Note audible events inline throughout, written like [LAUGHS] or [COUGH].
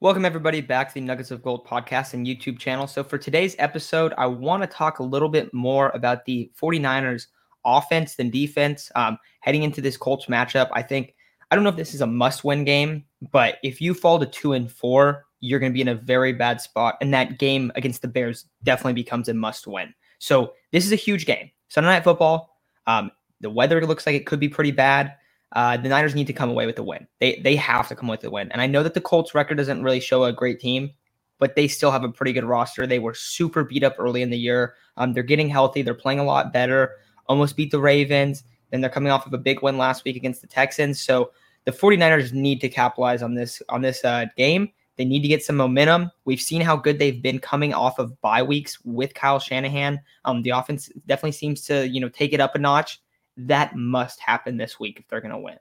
Welcome, everybody, back to the Nuggets of Gold podcast and YouTube channel. So, for today's episode, I want to talk a little bit more about the 49ers offense than defense. Um, heading into this Colts matchup, I think, I don't know if this is a must win game, but if you fall to two and four, you're going to be in a very bad spot. And that game against the Bears definitely becomes a must win. So, this is a huge game. Sunday Night Football. Um, the weather looks like it could be pretty bad uh, the Niners need to come away with the win. They they have to come with the win. And I know that the Colts record doesn't really show a great team, but they still have a pretty good roster. They were super beat up early in the year. Um, they're getting healthy. They're playing a lot better. Almost beat the Ravens. Then they're coming off of a big win last week against the Texans. So the 49ers need to capitalize on this on this uh, game. They need to get some momentum. We've seen how good they've been coming off of bye weeks with Kyle Shanahan. Um, the offense definitely seems to you know take it up a notch. That must happen this week if they're going to win.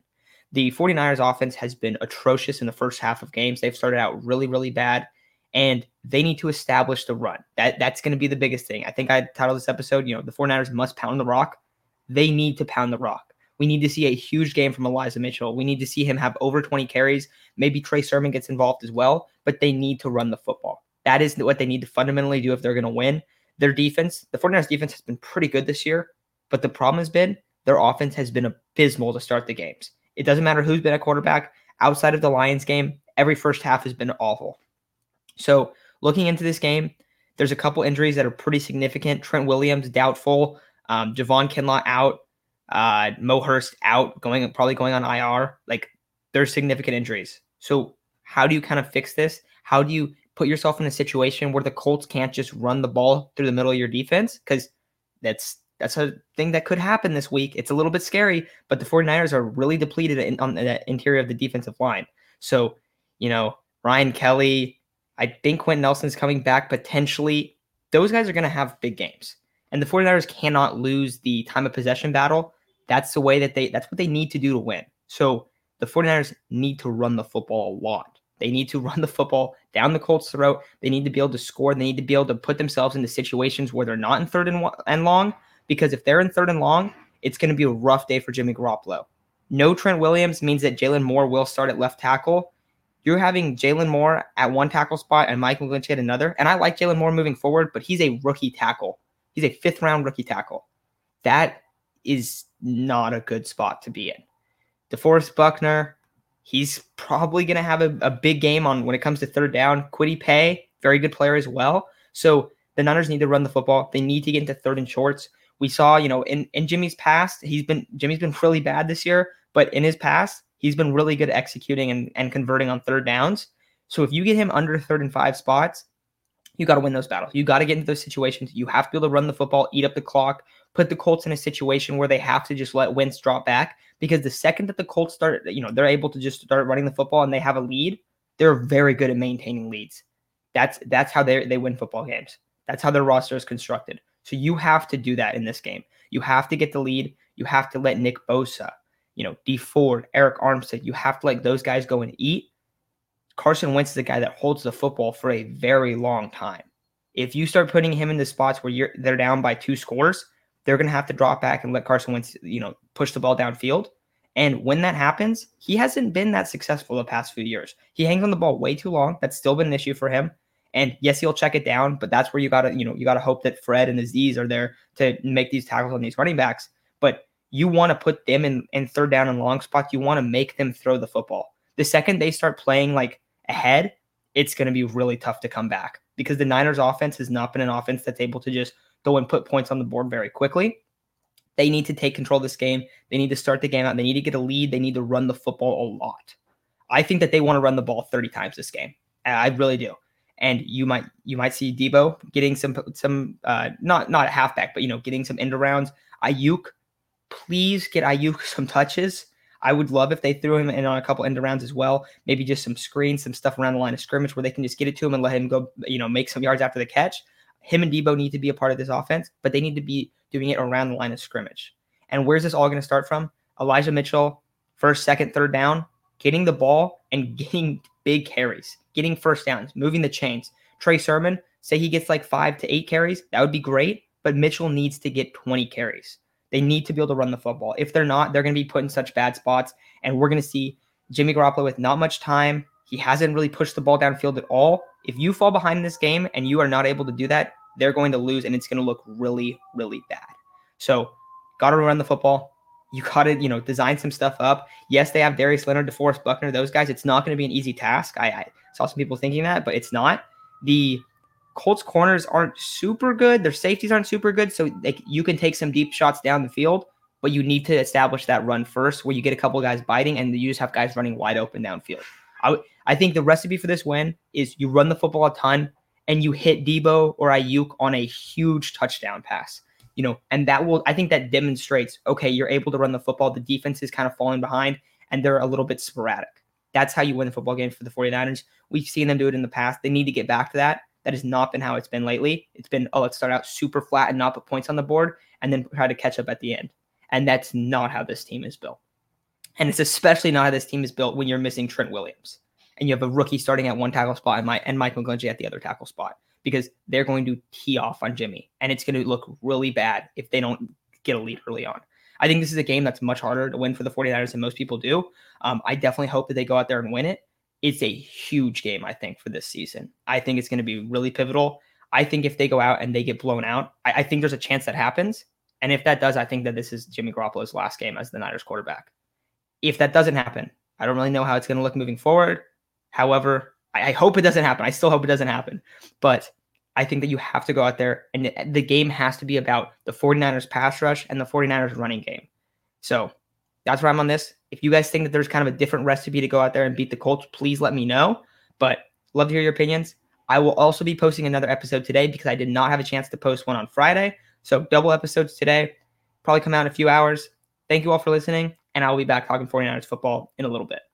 The 49ers offense has been atrocious in the first half of games. They've started out really, really bad, and they need to establish the run. That that's going to be the biggest thing. I think I titled this episode, you know, the 49ers must pound the rock. They need to pound the rock. We need to see a huge game from Elijah Mitchell. We need to see him have over 20 carries. Maybe Trey Sermon gets involved as well, but they need to run the football. That is what they need to fundamentally do if they're going to win. Their defense, the 49ers defense has been pretty good this year, but the problem has been their offense has been abysmal to start the games. It doesn't matter who's been a quarterback outside of the Lions game, every first half has been awful. So, looking into this game, there's a couple injuries that are pretty significant. Trent Williams doubtful, um, Javon Kinlaw out, uh, Mo Hurst out, going probably going on IR. Like there's significant injuries. So how do you kind of fix this? How do you put yourself in a situation where the Colts can't just run the ball through the middle of your defense? Because that's that's a thing that could happen this week. It's a little bit scary, but the 49ers are really depleted in, on the interior of the defensive line. So, you know, Ryan Kelly, I think Quenton Nelson's coming back potentially. Those guys are going to have big games. And the 49ers cannot lose the time of possession battle. That's the way that they that's what they need to do to win. So, the 49ers need to run the football a lot. They need to [LAUGHS] run the football down the Colts' throat. They need to be able to score. They need to be able to put themselves into situations where they're not in third and, and long because if they're in third and long, it's going to be a rough day for Jimmy Garoppolo. No Trent Williams means that Jaylon Moore will start at left tackle. You're having Jaylon Moore at one tackle spot and Mike McGlinchey at another. And I like Jaylon Moore moving forward, but he's a rookie tackle. He's a fifth round rookie tackle. That is not a good spot to be in. DeForest Buckner, he's probably going to have a, a, big game on when it comes to third down. Kwity Paye, very good player as well. So the Niners need to run the football. They need to get into third and shorts. We saw, you know, in, in Jimmy's past, he's been Jimmy's been really bad this year, but in his past, he's been really good executing and, and converting on third downs. So if you get him under third and five spots, you got to win those battles. You got to get into those situations. You have to be able to run the football, eat up the clock, put the Colts in a situation where they have to just let Wentz drop back. Because the second that the Colts start, you know, they're able to just start running the football and they have a lead, they're very good at maintaining leads. That's that's how they they win football games. That's how their roster is constructed. So you have to do that in this game. You have to get the lead. You have to let Nick Bosa, you know, Dee Ford, Arik Armstead, you have to let those guys go and eat. Carson Wentz is a guy that holds the football for a very long time. If you start putting him in the spots where you're they're down by two scores, they're gonna have to drop back and let Carson Wentz, you know, push the ball downfield. And when that happens, he hasn't been that successful the past few years. He hangs on the ball way too long. That's still been an issue for him. And yes, he'll check it down, but that's where you gotta, you know, you gotta hope that Fred and Azeez are there to make these tackles on these running backs. But you want to put them in, in third down and long spots. You want to make them throw the football. The second they start playing like ahead, it's going to be really tough to come back because the Niners offense has not been an offense that's able to just go and put points on the board very quickly. They need to take control of this game. They need to start the game out. They need to get a lead. They need to run the football a lot. I think that they want to run the ball 30 times this game. I really do and you might you might see Debo getting some some uh, not not a halfback, but you know getting some end rounds. Aiyuk, please get Aiyuk [LAUGHS] some touches. I would love if they threw him in on a couple end rounds as well. Maybe just some screens, some stuff around the line of scrimmage where they can just get it to him and let him go, you know, make some yards after the catch. Him and Debo need to be a part of this offense, but they need to be doing it around the line of scrimmage. And where's this all going to start from? Elijah Mitchell, first, second, third down, getting the ball and [LAUGHS] getting big carries, getting first downs, moving the chains. Trey Sermon, say he gets like five to eight carries, that would be great, but Mitchell needs to get 20 carries. They need to be able to run the football. If they're not, they're going to be put in such bad spots, and we're going to see Jimmy Garoppolo with not much time. He hasn't really pushed the ball downfield at all. If you fall behind in this game and you are not able to do that, they're going to lose and it's going to look really, really bad. So, got to run the football. You got to, you know, design some stuff up. Yes, they have Darius Leonard, DeForest Buckner, those guys. It's not going to be an easy task. I, I saw some people thinking that, but it's not. The Colts corners aren't super good. Their safeties aren't super good. So you can take some deep shots down the field, but you need to establish that run first where you get a couple guys biting and you just have guys running wide open downfield. I, think the recipe for this win is you run the football a ton and you hit Debo or Aiyuk on a huge touchdown pass. You know, and that will I think that demonstrates okay, you're able to run the football. The defense is kind of falling behind and they're a little bit sporadic. That's how you win the football game for the 49ers. We've seen them do it in the past. They need to get back to that. That has not been how it's been lately. It's been, oh, let's start out super flat and not put points on the board and then try to catch up at the end. And that's not how this team is built. And it's especially not how this team is built when you're missing Trent Williams and you have a rookie starting at one tackle spot and, my, and Mike McGlinchey at the other tackle spot because they're going to tee off on Jimmy. And it's going to look really bad if they don't get a lead early on. I think this is a game that's much harder to win for the 49ers than most people do. Um, I definitely hope that they go out there and win it. It's a huge game, I think, for this season. I think it's going to be really pivotal. I think if they go out and they get blown out, I, I think there's a chance that happens. And if that does, I think that this is Jimmy Garoppolo's last game as the Niners quarterback. If that doesn't happen, I don't really know how it's going to look moving forward. However, I, I hope it doesn't happen. I still hope it doesn't happen. But I think that you have to go out there and the game has to be about the 49ers pass rush and the 49ers running game. So that's where I'm on this. If you guys think that there's kind of a different recipe to go out there and beat the Colts, please let me know. But love to hear your opinions. I will also be posting another episode today because I did not have a chance to post one on Friday. So double episodes today, probably come out in a few hours. Thank you all for listening, and I'll be back talking 49ers football in a little bit.